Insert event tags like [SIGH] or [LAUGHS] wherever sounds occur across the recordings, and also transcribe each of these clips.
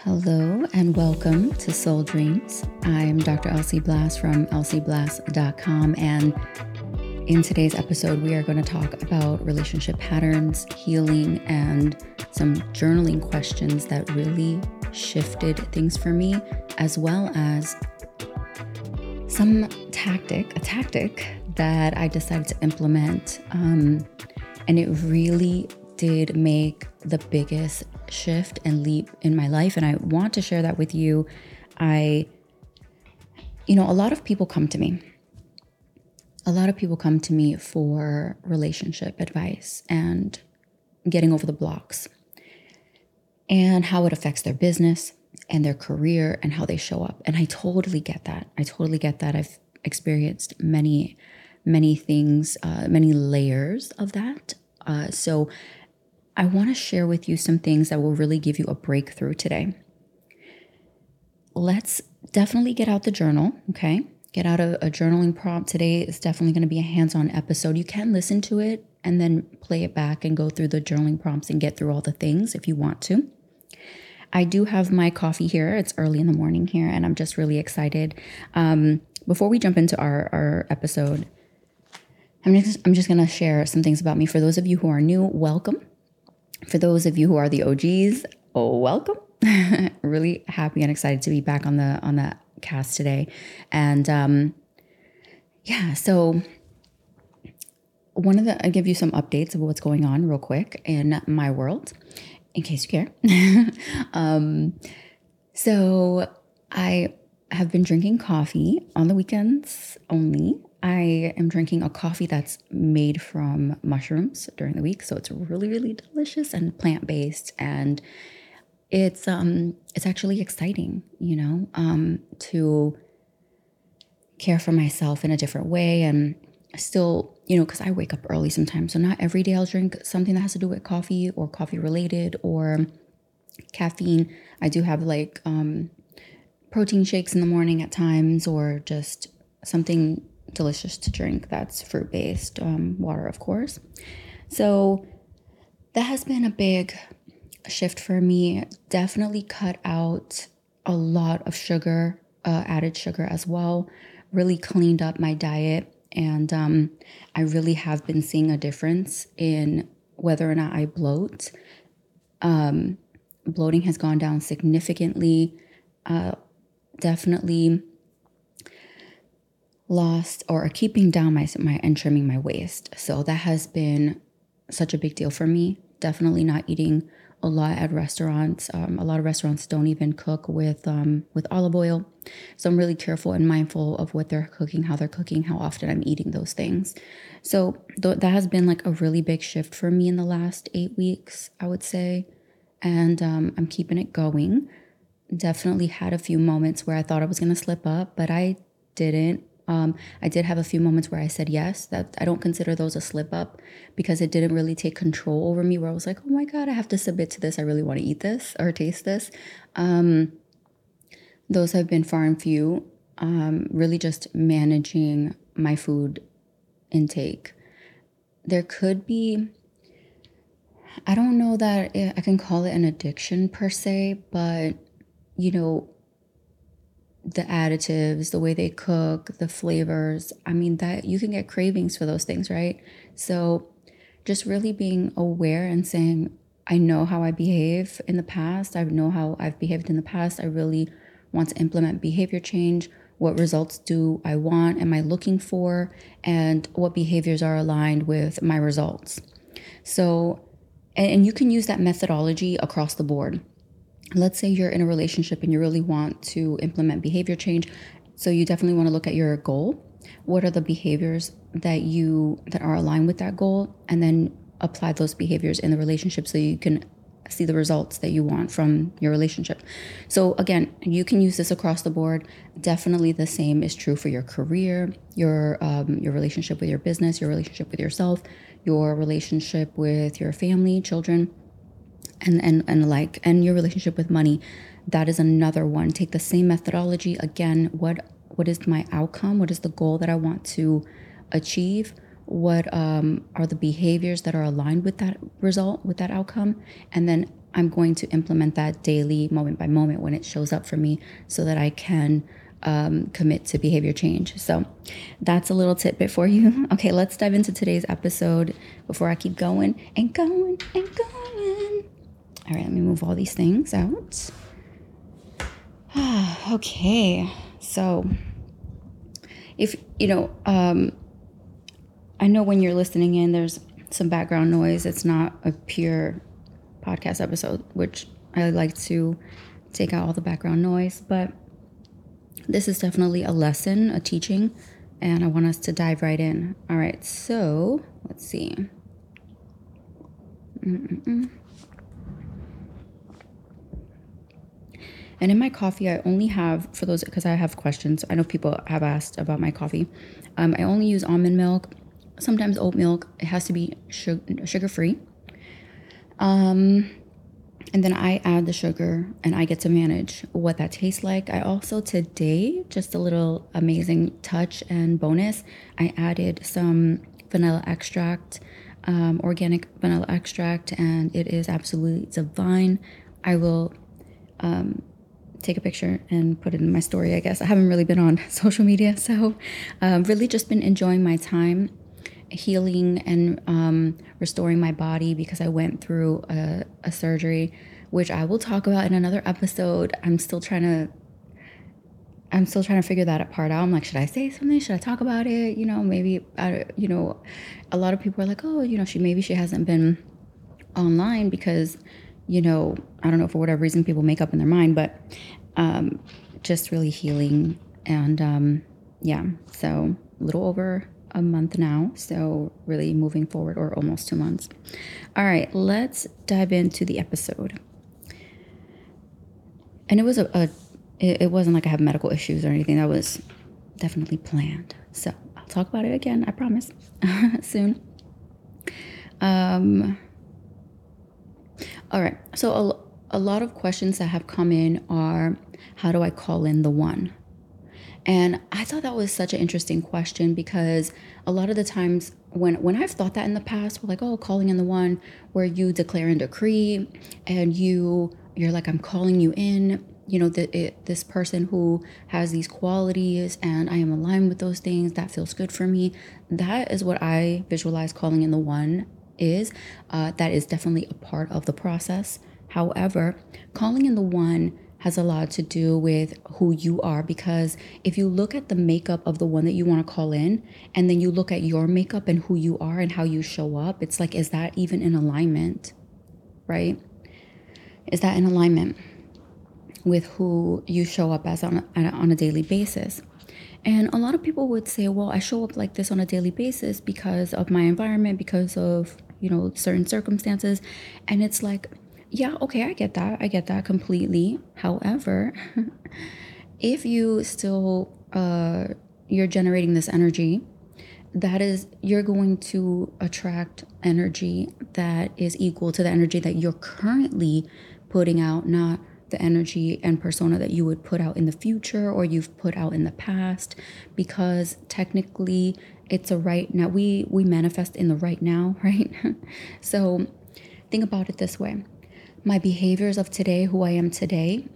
Hello and welcome to Soul Dreams. I am Dr. Elsie Blass from elsieblass.com. And in today's episode, we are going to talk about relationship patterns, healing, and some journaling questions that really shifted things for me, as well as some tactic, a tactic that I decided to implement. Um, and it really did make the biggest shift and leap in my life. And I want to share that with you. I, you know, a lot of people come to me. A lot of people come to me for relationship advice and getting over the blocks and how it affects their business and their career and how they show up. And I totally get that. I totally get that. I've experienced many, many things, uh, many layers of that. Uh, so I want to share with you some things that will really give you a breakthrough today. Let's definitely get out the journal, okay? Get out a, a journaling prompt today. It's definitely going to be a hands on episode. You can listen to it and then play it back and go through the journaling prompts and get through all the things if you want to. I do have my coffee here. It's early in the morning here, and I'm just really excited. Um, before we jump into our, our episode, I'm just, I'm just going to share some things about me. For those of you who are new, welcome. For those of you who are the OGs, oh, welcome. [LAUGHS] really happy and excited to be back on the on the cast today. And um yeah, so one of the I'll give you some updates of what's going on real quick in my world in case you care. [LAUGHS] um so I have been drinking coffee on the weekends only I am drinking a coffee that's made from mushrooms during the week, so it's really really delicious and plant-based and it's um it's actually exciting, you know, um to care for myself in a different way and still, you know, cuz I wake up early sometimes, so not every day I'll drink something that has to do with coffee or coffee related or caffeine. I do have like um protein shakes in the morning at times or just something delicious to drink that's fruit based, um, water, of course. So that has been a big shift for me. Definitely cut out a lot of sugar, uh, added sugar as well. Really cleaned up my diet. And um, I really have been seeing a difference in whether or not I bloat. Um, bloating has gone down significantly. Uh, definitely lost or keeping down my, my and trimming my waist. So that has been such a big deal for me. Definitely not eating a lot at restaurants. Um, a lot of restaurants don't even cook with um, with olive oil, so I'm really careful and mindful of what they're cooking, how they're cooking, how often I'm eating those things. So th- that has been like a really big shift for me in the last eight weeks, I would say, and um, I'm keeping it going. Definitely had a few moments where I thought I was gonna slip up, but I didn't. Um, I did have a few moments where I said yes. That I don't consider those a slip up because it didn't really take control over me. Where I was like, oh my god, I have to submit to this. I really want to eat this or taste this. Um, those have been far and few. Um, really, just managing my food intake. There could be. I don't know that I can call it an addiction per se, but you know, the additives, the way they cook, the flavors. I mean, that you can get cravings for those things, right? So just really being aware and saying, I know how I behave in the past. I know how I've behaved in the past. I really want to implement behavior change. What results do I want? Am I looking for? And what behaviors are aligned with my results? So, and, you can use that methodology across the board let's say you're in a relationship and you really want to implement behavior change so you definitely want to look at your goal. What are the behaviors that you that are aligned with that goal? And then apply those behaviors in the relationship so you can see the results that you want from your relationship. So again you can use this across the board. Definitely the same is true for your career your um, your relationship with your business your relationship with yourself your relationship with your family children and and and like and your relationship with money that is another one take the same methodology again what what is my outcome what is the goal that i want to achieve what um, are the behaviors that are aligned with that result with that outcome and then I'm going to implement that daily, moment by moment, when it shows up for me, so that I can um, commit to behavior change. So that's a little tidbit for you. [LAUGHS] Okay, let's dive into today's episode before I keep going and going and going. All right, let me move all these things out. [SIGHS] okay, so if you know, um, I know when you're listening in, there's some background noise. It's not a pure podcast episode, which I like to take out all the background noise, but this is definitely a lesson, a teaching, and I want us to dive right in. All right, so let's see. Mm-mm-mm. And in my coffee, I only have, for those, because I have questions, I know people have asked about my coffee. Um, I only use almond milk, sometimes oat milk. It has to be sugar free. Um, and then I add the sugar and I get to manage what that tastes like. I also today, just a little amazing touch and bonus, I added some vanilla extract, um, organic vanilla extract, and it is absolutely divine. I will um, take a picture and put it in my story, I guess. I haven't really been on [LAUGHS] social media, so um, really just been enjoying my time healing and um, restoring my body because I went through a, a surgery, which I will talk about in another episode. I'm still trying to I'm still trying to figure that part out. I'm like, should I say something? Should I talk about it? You know, maybe, I, you know, a lot of people are like, oh, you know, she maybe she hasn't been online because, you know, I don't know for whatever reason people make up in their mind, but um, just really healing and um, yeah. So a little over a month now, so really moving forward, or almost two months. All right, let's dive into the episode. And it was a, a it, it wasn't like I have medical issues or anything. That was definitely planned. So I'll talk about it again. I promise [LAUGHS] soon. Um. All right. So a, a lot of questions that have come in are, how do I call in the one? And I thought that was such an interesting question because a lot of the times when when I've thought that in the past, we're like, oh, calling in the one where you declare and decree, and you you're like, I'm calling you in. You know, the, it, this person who has these qualities, and I am aligned with those things. That feels good for me. That is what I visualize calling in the one is. Uh, that is definitely a part of the process. However, calling in the one has a lot to do with who you are because if you look at the makeup of the one that you want to call in and then you look at your makeup and who you are and how you show up, it's like, is that even in alignment? Right? Is that in alignment with who you show up as on a, on a daily basis? And a lot of people would say, well, I show up like this on a daily basis because of my environment, because of, you know, certain circumstances. And it's like, yeah, okay, I get that. I get that completely. However, [LAUGHS] if you still uh you're generating this energy, that is you're going to attract energy that is equal to the energy that you're currently putting out, not the energy and persona that you would put out in the future or you've put out in the past because technically it's a right now we we manifest in the right now [LAUGHS] right so think about it this way my behaviors of today, who I am today,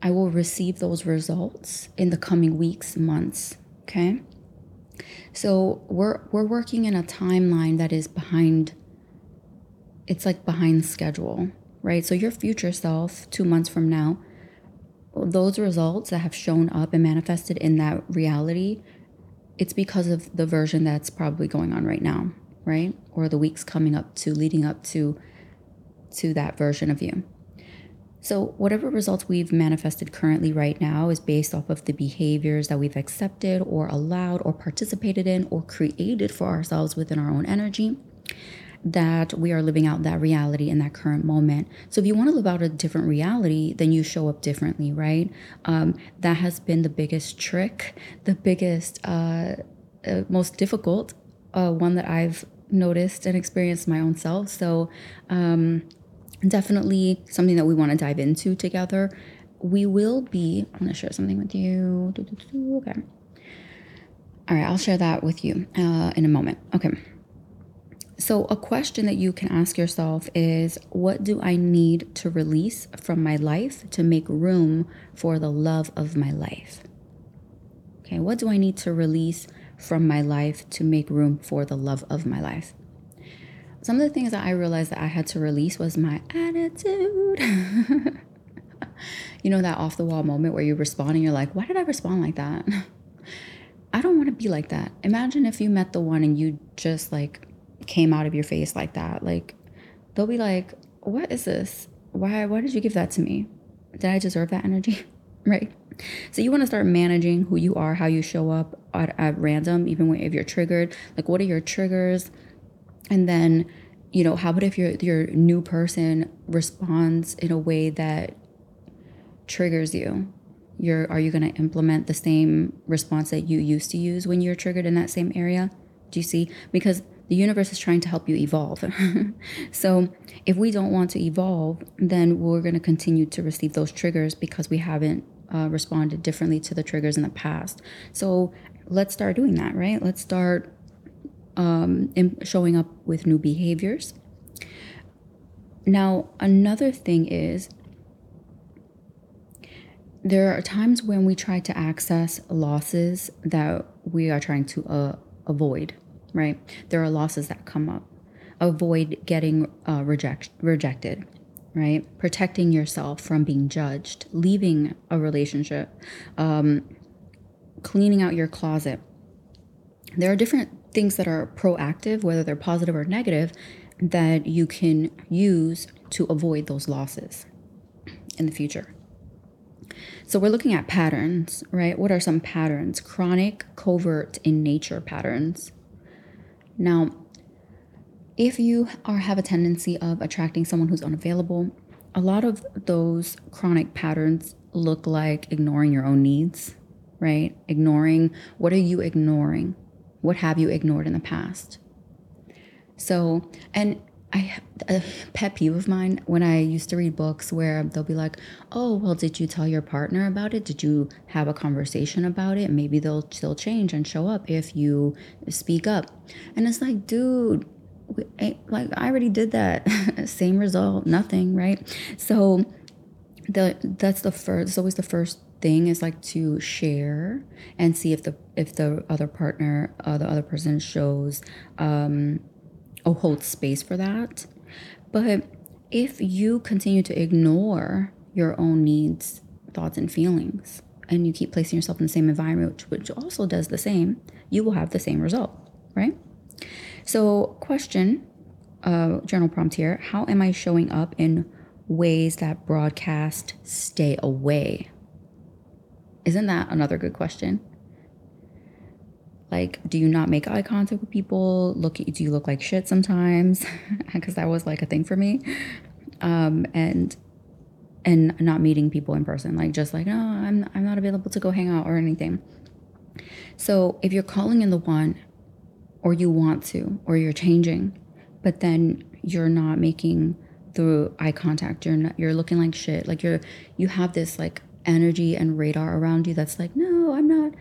I will receive those results in the coming weeks, months. Okay. So we're we're working in a timeline that is behind it's like behind schedule, right? So your future self 2 months from now, those results that have shown up and manifested in that reality, it's because of the version that's probably going on right now, right? Or the weeks coming up to leading up to to that version of you. So, whatever results we've manifested currently right now is based off of the behaviors that we've accepted or allowed or participated in or created for ourselves within our own energy that we are living out that reality in that current moment. So, if you want to live out a different reality, then you show up differently, right? Um, that has been the biggest trick, the biggest, uh, uh, most difficult uh, one that I've noticed and experienced my own self. So, um, definitely something that we want to dive into together. We will be, I'm going to share something with you. Okay. All right, I'll share that with you uh, in a moment. Okay. So, a question that you can ask yourself is What do I need to release from my life to make room for the love of my life? Okay, what do I need to release from my life to make room for the love of my life? Some of the things that I realized that I had to release was my attitude. [LAUGHS] you know, that off the wall moment where you respond and you're like, Why did I respond like that? [LAUGHS] I don't want to be like that. Imagine if you met the one and you just like came out of your face like that. Like they'll be like, "What is this? Why why did you give that to me? Did I deserve that energy?" [LAUGHS] right? So you want to start managing who you are, how you show up at, at random, even when, if you're triggered. Like, what are your triggers? And then, you know, how about if your your new person responds in a way that triggers you? You're are you going to implement the same response that you used to use when you're triggered in that same area? Do you see? Because the universe is trying to help you evolve. [LAUGHS] so, if we don't want to evolve, then we're going to continue to receive those triggers because we haven't uh, responded differently to the triggers in the past. So, let's start doing that, right? Let's start um, showing up with new behaviors. Now, another thing is there are times when we try to access losses that we are trying to uh, avoid right? There are losses that come up. Avoid getting uh, reject, rejected, right? Protecting yourself from being judged, leaving a relationship, um, cleaning out your closet. There are different things that are proactive, whether they're positive or negative, that you can use to avoid those losses in the future. So we're looking at patterns, right? What are some patterns? Chronic, covert, in nature patterns. Now, if you are have a tendency of attracting someone who's unavailable, a lot of those chronic patterns look like ignoring your own needs, right? Ignoring what are you ignoring? What have you ignored in the past? So, and I a pet peeve of mine when I used to read books where they'll be like, "Oh, well, did you tell your partner about it? Did you have a conversation about it? Maybe they'll still change and show up if you speak up." And it's like, dude, like I already did that. [LAUGHS] Same result, nothing, right? So the that's the first. It's always the first thing is like to share and see if the if the other partner, uh, the other person shows. Um, hold space for that. But if you continue to ignore your own needs, thoughts, and feelings, and you keep placing yourself in the same environment, which also does the same, you will have the same result, right? So, question, uh, journal prompt here How am I showing up in ways that broadcast stay away? Isn't that another good question? Like, do you not make eye contact with people? Look, do you look like shit sometimes? [LAUGHS] Because that was like a thing for me. Um, and and not meeting people in person, like just like, no, I'm I'm not available to go hang out or anything. So if you're calling in the one, or you want to, or you're changing, but then you're not making the eye contact, you're not you're looking like shit. Like you're you have this like energy and radar around you that's like, no, I'm not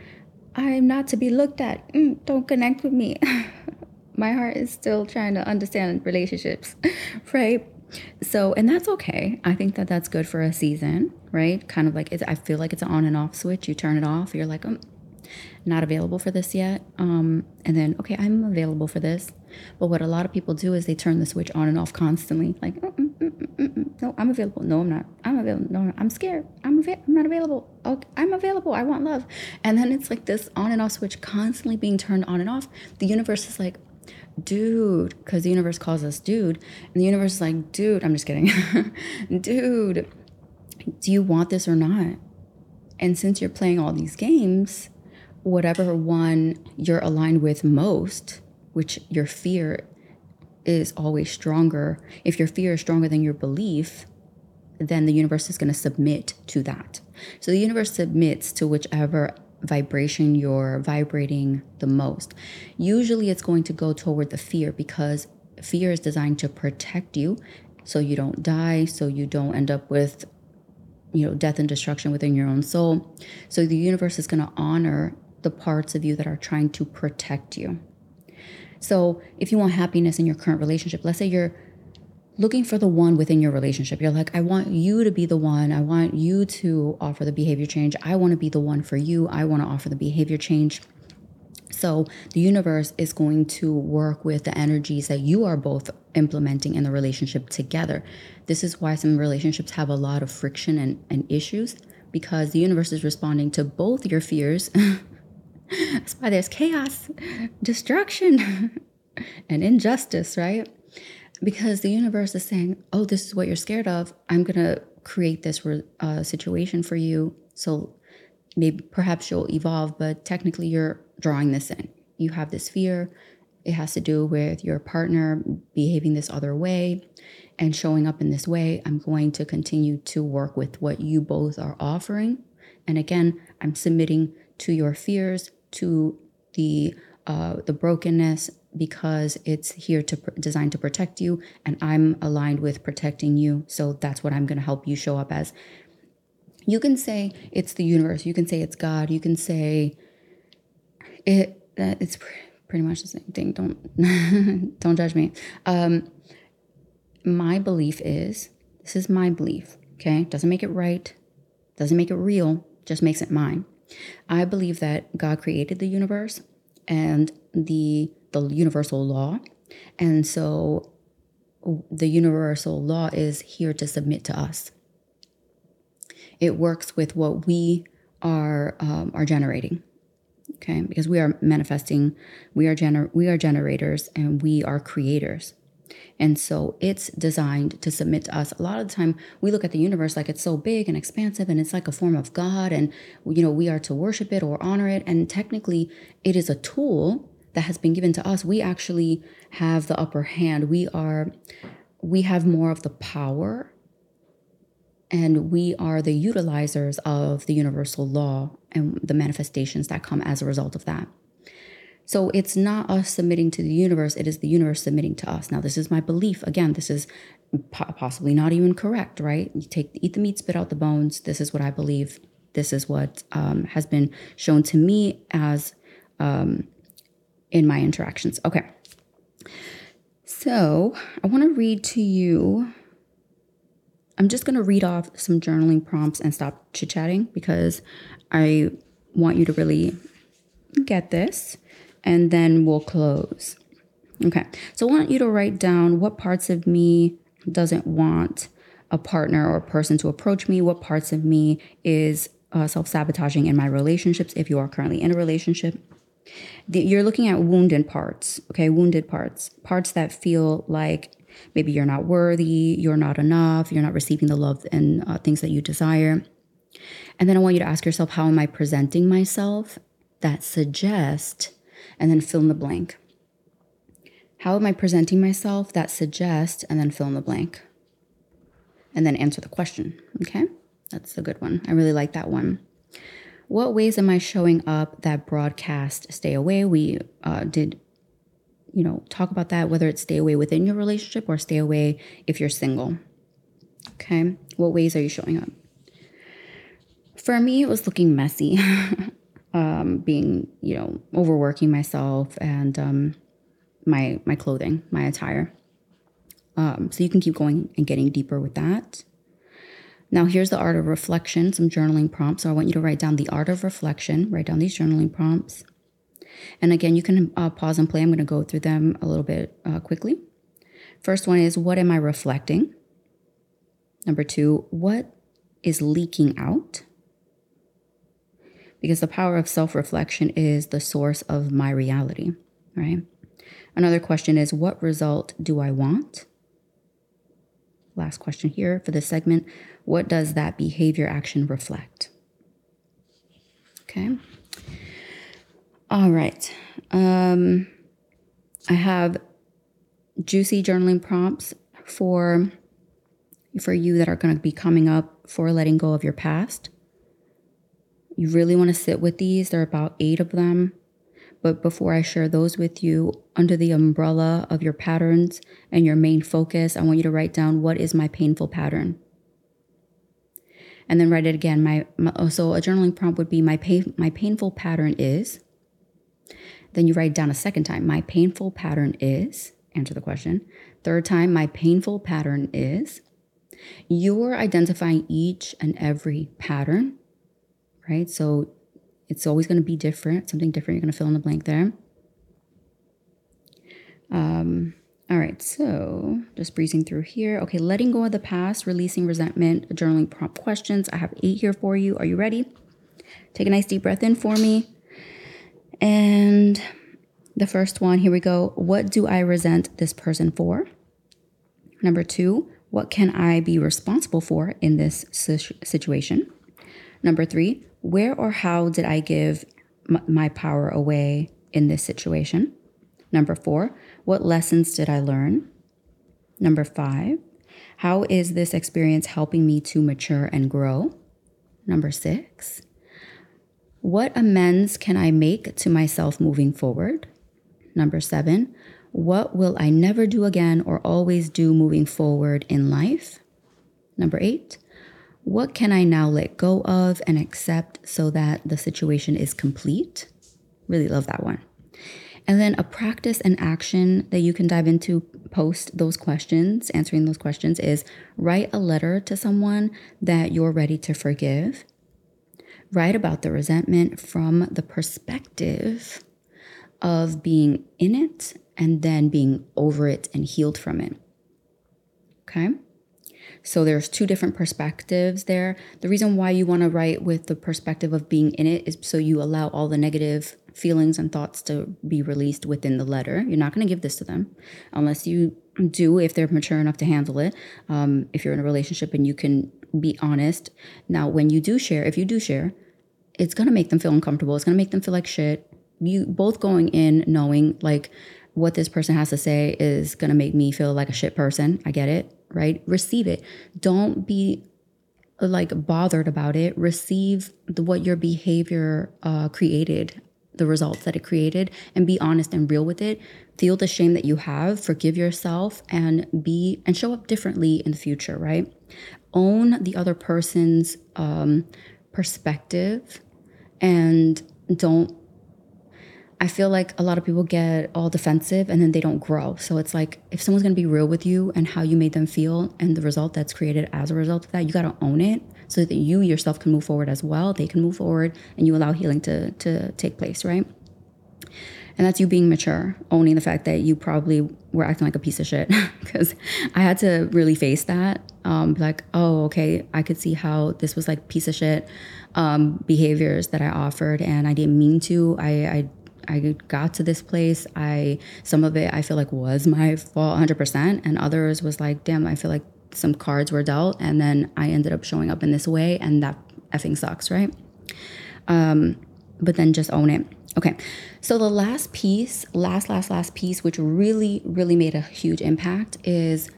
I'm not to be looked at. Mm, don't connect with me. [LAUGHS] My heart is still trying to understand relationships, [LAUGHS] right? So, and that's okay. I think that that's good for a season, right? Kind of like it's, I feel like it's an on and off switch. You turn it off, you're like, I'm not available for this yet. Um, and then, okay, I'm available for this. But what a lot of people do is they turn the switch on and off constantly, like, mm, mm, mm, no, I'm available. No, I'm not. I'm available. No, I'm scared. I'm, av- I'm not available. Okay, I'm available. I want love. And then it's like this on and off switch constantly being turned on and off. The universe is like, dude, because the universe calls us dude. And the universe is like, dude, I'm just kidding. [LAUGHS] dude, do you want this or not? And since you're playing all these games, whatever one you're aligned with most, which your fear is always stronger. If your fear is stronger than your belief, then the universe is going to submit to that. So the universe submits to whichever vibration you're vibrating the most. Usually it's going to go toward the fear because fear is designed to protect you so you don't die, so you don't end up with you know death and destruction within your own soul. So the universe is going to honor the parts of you that are trying to protect you. So if you want happiness in your current relationship, let's say you're looking for the one within your relationship. You're like, I want you to be the one. I want you to offer the behavior change. I want to be the one for you. I want to offer the behavior change. So the universe is going to work with the energies that you are both implementing in the relationship together. This is why some relationships have a lot of friction and, and issues because the universe is responding to both your fears. [LAUGHS] [LAUGHS] That's why there's chaos, destruction, [LAUGHS] and injustice, right? because the universe is saying, "Oh, this is what you're scared of. I'm gonna create this uh, situation for you." So maybe perhaps you'll evolve, but technically you're drawing this in. You have this fear. It has to do with your partner behaving this other way and showing up in this way. I'm going to continue to work with what you both are offering. And again, I'm submitting to your fears, to the uh, the brokenness because it's here to pr- designed to protect you and i'm aligned with protecting you so that's what i'm going to help you show up as. You can say it's the universe you can say it's god you can say it it's pr- pretty much the same thing don't [LAUGHS] don't judge me. Um my belief is this is my belief okay? Doesn't make it right doesn't make it real just makes it mine i believe that god created the universe and the the universal law. And so the universal law is here to submit to us. It works with what we are um, are generating. Okay, because we are manifesting, we are gener- we are generators and we are creators. And so it's designed to submit to us. A lot of the time we look at the universe like it's so big and expansive and it's like a form of God and you know we are to worship it or honor it and technically it is a tool that has been given to us, we actually have the upper hand. We are we have more of the power and we are the utilizers of the universal law and the manifestations that come as a result of that. So it's not us submitting to the universe, it is the universe submitting to us. Now, this is my belief. Again, this is possibly not even correct, right? You take eat the meat, spit out the bones. This is what I believe. This is what um, has been shown to me as um, in my interactions. Okay. So I want to read to you. I'm just going to read off some journaling prompts and stop chit chatting because I want you to really get this and then we'll close. Okay. So I want you to write down what parts of me doesn't want a partner or a person to approach me, what parts of me is uh, self sabotaging in my relationships if you are currently in a relationship the, you're looking at wounded parts, okay? Wounded parts, parts that feel like maybe you're not worthy, you're not enough, you're not receiving the love and uh, things that you desire. And then I want you to ask yourself, how am I presenting myself that suggest, and then fill in the blank. How am I presenting myself that suggest, and then fill in the blank? And then answer the question, okay? That's a good one. I really like that one. What ways am I showing up that broadcast stay away? We uh, did, you know, talk about that, whether it's stay away within your relationship or stay away if you're single. Okay. What ways are you showing up? For me, it was looking messy, [LAUGHS] um, being, you know, overworking myself and um, my my clothing, my attire. Um, so you can keep going and getting deeper with that. Now, here's the art of reflection, some journaling prompts. So I want you to write down the art of reflection, write down these journaling prompts. And again, you can uh, pause and play. I'm going to go through them a little bit uh, quickly. First one is What am I reflecting? Number two, What is leaking out? Because the power of self reflection is the source of my reality, right? Another question is What result do I want? Last question here for this segment what does that behavior action reflect? Okay. All right. Um, I have juicy journaling prompts for for you that are going to be coming up for letting go of your past. You really want to sit with these. There are about eight of them. But before I share those with you, under the umbrella of your patterns and your main focus, I want you to write down what is my painful pattern? and then write it again. My, my oh, so a journaling prompt would be my pain my painful pattern is. Then you write down a second time, my painful pattern is, answer the question. Third time, my painful pattern is. You're identifying each and every pattern, right? So it's always going to be different, something different. You're going to fill in the blank there. Um, all right, so just breezing through here. Okay, letting go of the past, releasing resentment, journaling prompt questions. I have eight here for you. Are you ready? Take a nice deep breath in for me. And the first one, here we go. What do I resent this person for? Number two, what can I be responsible for in this situation? Number three, where or how did I give my power away in this situation? Number four, what lessons did I learn? Number five, how is this experience helping me to mature and grow? Number six, what amends can I make to myself moving forward? Number seven, what will I never do again or always do moving forward in life? Number eight, what can I now let go of and accept so that the situation is complete? Really love that one. And then a practice and action that you can dive into post those questions, answering those questions, is write a letter to someone that you're ready to forgive write about the resentment from the perspective of being in it and then being over it and healed from it. Okay? So there's two different perspectives there. The reason why you want to write with the perspective of being in it is so you allow all the negative feelings and thoughts to be released within the letter. You're not going to give this to them unless you do if they're mature enough to handle it. Um, if you're in a relationship and you can be honest. Now, when you do share, if you do share, it's gonna make them feel uncomfortable. It's gonna make them feel like shit. You both going in knowing like what this person has to say is gonna make me feel like a shit person. I get it, right? Receive it. Don't be like bothered about it. Receive the, what your behavior uh, created, the results that it created, and be honest and real with it. Feel the shame that you have. Forgive yourself and be and show up differently in the future. Right? Own the other person's um, perspective and don't I feel like a lot of people get all defensive and then they don't grow. So it's like if someone's gonna be real with you and how you made them feel and the result that's created as a result of that, you gotta own it so that you yourself can move forward as well. They can move forward and you allow healing to to take place, right? And that's you being mature, owning the fact that you probably were acting like a piece of shit. [LAUGHS] Because I had to really face that. Um, like, oh, okay, I could see how this was like piece of shit um, behaviors that I offered, and I didn't mean to. I, I I got to this place. I some of it I feel like was my fault 100%, and others was like, damn, I feel like some cards were dealt, and then I ended up showing up in this way, and that effing sucks, right? Um, but then just own it. Okay, so the last piece, last, last, last piece, which really, really made a huge impact is,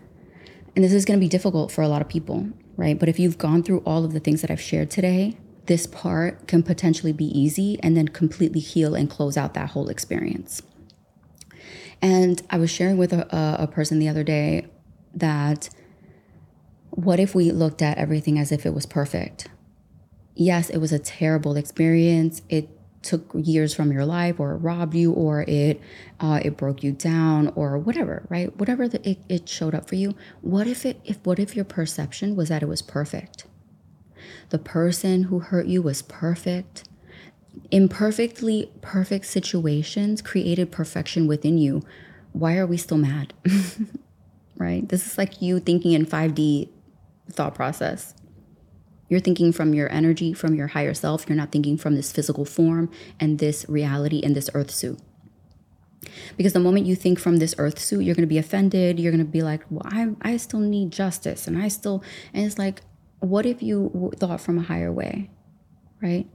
and this is going to be difficult for a lot of people, right? But if you've gone through all of the things that I've shared today, this part can potentially be easy and then completely heal and close out that whole experience. And I was sharing with a, a person the other day that what if we looked at everything as if it was perfect? Yes, it was a terrible experience. It took years from your life or it robbed you or it uh, it broke you down or whatever right whatever the, it, it showed up for you what if it if what if your perception was that it was perfect the person who hurt you was perfect. Imperfectly perfect situations created perfection within you. Why are we still mad? [LAUGHS] right? This is like you thinking in 5D thought process. You're thinking from your energy, from your higher self. You're not thinking from this physical form and this reality and this earth suit. Because the moment you think from this earth suit, you're going to be offended. You're going to be like, well, I, I still need justice. And I still, and it's like, what if you thought from a higher way, right?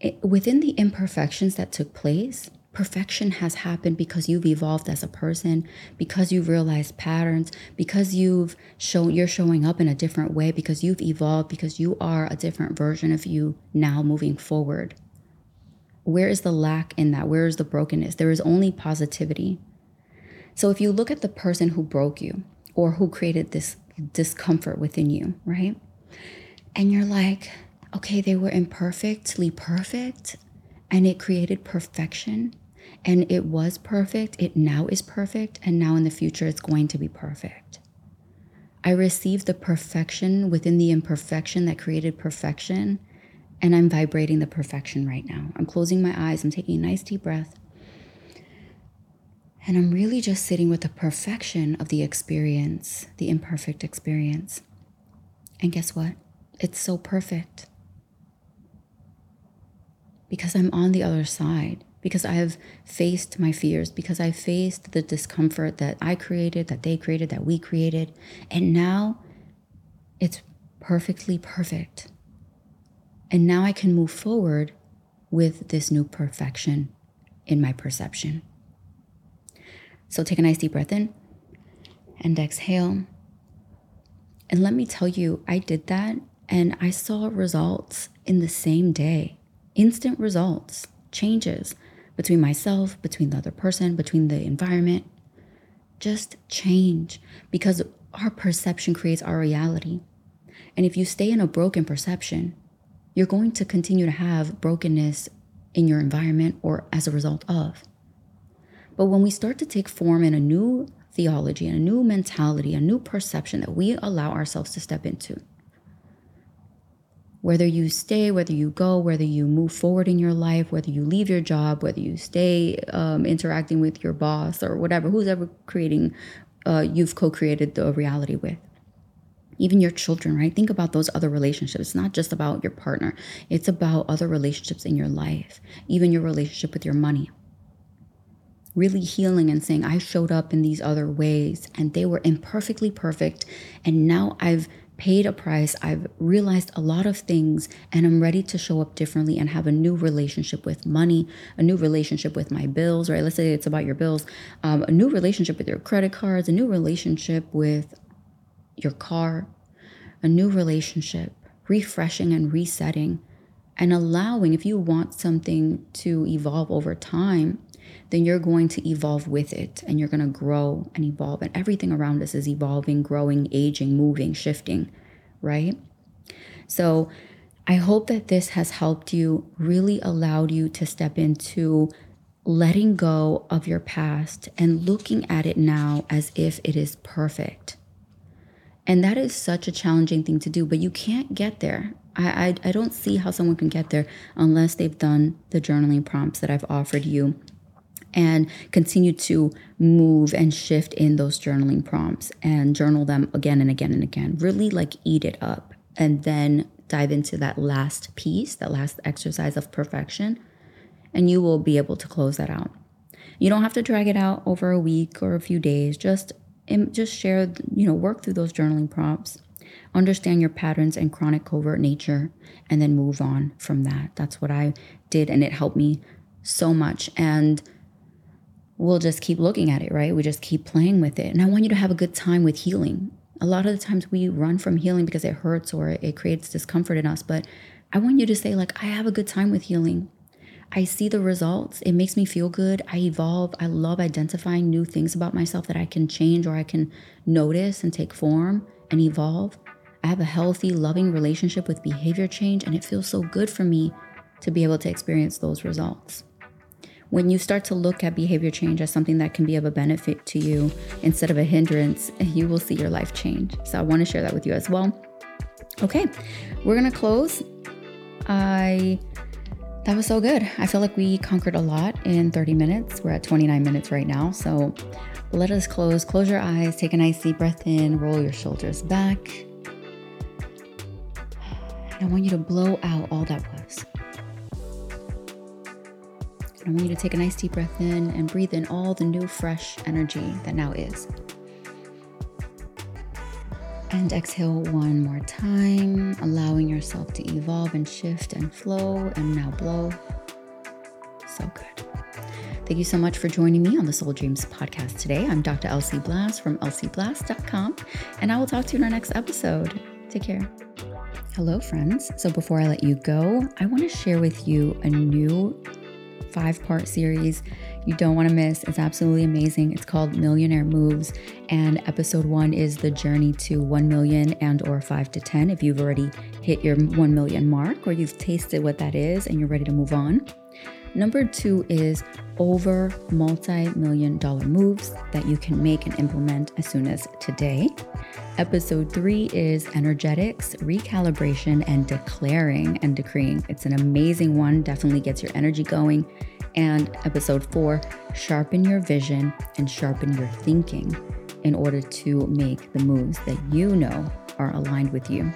It, within the imperfections that took place, perfection has happened because you've evolved as a person, because you've realized patterns, because you've shown you're showing up in a different way, because you've evolved, because you are a different version of you now moving forward. Where is the lack in that? Where is the brokenness? There is only positivity. So if you look at the person who broke you or who created this discomfort within you, right? And you're like, okay, they were imperfectly perfect and it created perfection. And it was perfect. It now is perfect. And now in the future, it's going to be perfect. I received the perfection within the imperfection that created perfection. And I'm vibrating the perfection right now. I'm closing my eyes. I'm taking a nice deep breath. And I'm really just sitting with the perfection of the experience, the imperfect experience. And guess what? It's so perfect. Because I'm on the other side, because I have faced my fears, because I faced the discomfort that I created, that they created, that we created. And now it's perfectly perfect. And now I can move forward with this new perfection in my perception. So take a nice deep breath in and exhale. And let me tell you, I did that and I saw results in the same day instant results, changes between myself, between the other person, between the environment. Just change because our perception creates our reality. And if you stay in a broken perception, you're going to continue to have brokenness in your environment or as a result of. But when we start to take form in a new theology, and a new mentality, a new perception that we allow ourselves to step into, whether you stay, whether you go, whether you move forward in your life, whether you leave your job, whether you stay um, interacting with your boss or whatever, who's ever creating, uh, you've co created the reality with. Even your children, right? Think about those other relationships. It's not just about your partner, it's about other relationships in your life, even your relationship with your money really healing and saying, I showed up in these other ways and they were imperfectly perfect. And now I've paid a price. I've realized a lot of things and I'm ready to show up differently and have a new relationship with money, a new relationship with my bills, right? Let's say it's about your bills, um, a new relationship with your credit cards, a new relationship with your car, a new relationship, refreshing and resetting and allowing, if you want something to evolve over time, then you're going to evolve with it and you're going to grow and evolve. And everything around us is evolving, growing, aging, moving, shifting, right? So I hope that this has helped you, really allowed you to step into letting go of your past and looking at it now as if it is perfect. And that is such a challenging thing to do, but you can't get there. I, I, I don't see how someone can get there unless they've done the journaling prompts that I've offered you and continue to move and shift in those journaling prompts and journal them again and again and again. Really like eat it up and then dive into that last piece, that last exercise of perfection, and you will be able to close that out. You don't have to drag it out over a week or a few days. Just just share, you know, work through those journaling prompts. Understand your patterns and chronic covert nature and then move on from that. That's what I did and it helped me so much and we'll just keep looking at it, right? We just keep playing with it. And I want you to have a good time with healing. A lot of the times we run from healing because it hurts or it creates discomfort in us. But I want you to say, like, I have a good time with healing. I see the results. It makes me feel good. I evolve. I love identifying new things about myself that I can change or I can notice and take form and evolve. I have a healthy, loving relationship with behavior change, and it feels so good for me to be able to experience those results when you start to look at behavior change as something that can be of a benefit to you instead of a hindrance, [LAUGHS] you will see your life change. So I want to share that with you as well. Okay, we're to close. I that was so good. I feel like we conquered a lot in 30 minutes. We're at 29 minutes right now. So let us close. Close your eyes, take a nice deep breath in, roll your shoulders back. And I want you to blow out all that was. I want you to take a nice deep breath in and breathe in all the new, fresh energy that now is. And exhale one more time, allowing yourself to evolve and shift and flow, and now blow. So good. Thank you so much for joining me on the Soul Dreams podcast today. I'm Dr. Elsie Blass from elsieblass.com, and I will talk to you in our next episode. Take care. Hello, friends. So, before I let you go, I want to share with you a new five part series you don't want to miss. It's absolutely amazing. It's called Millionaire Moves and episode 1 is the journey to 1 million and or 5 to 10 if you've already hit your 1 million mark or you've tasted what that is and you're ready to move on. Number two is over multi million dollar moves that you can make and implement as soon as today. Episode three is energetics, recalibration, and declaring and decreeing. It's an amazing one, definitely gets your energy going. And episode four, sharpen your vision and sharpen your thinking in order to make the moves that you know are aligned with you.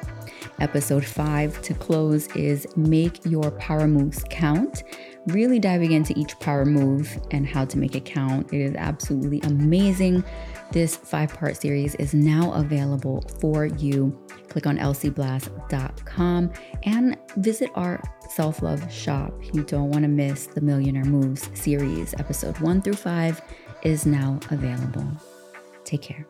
Episode five to close is make your power moves count really diving into each power move and how to make it count. It is absolutely amazing. This five part series is now available for you. Click on elsieblass.com and visit our self love shop. You don't want to miss the Millionaire Moves series. Episode one through five is now available. Take care.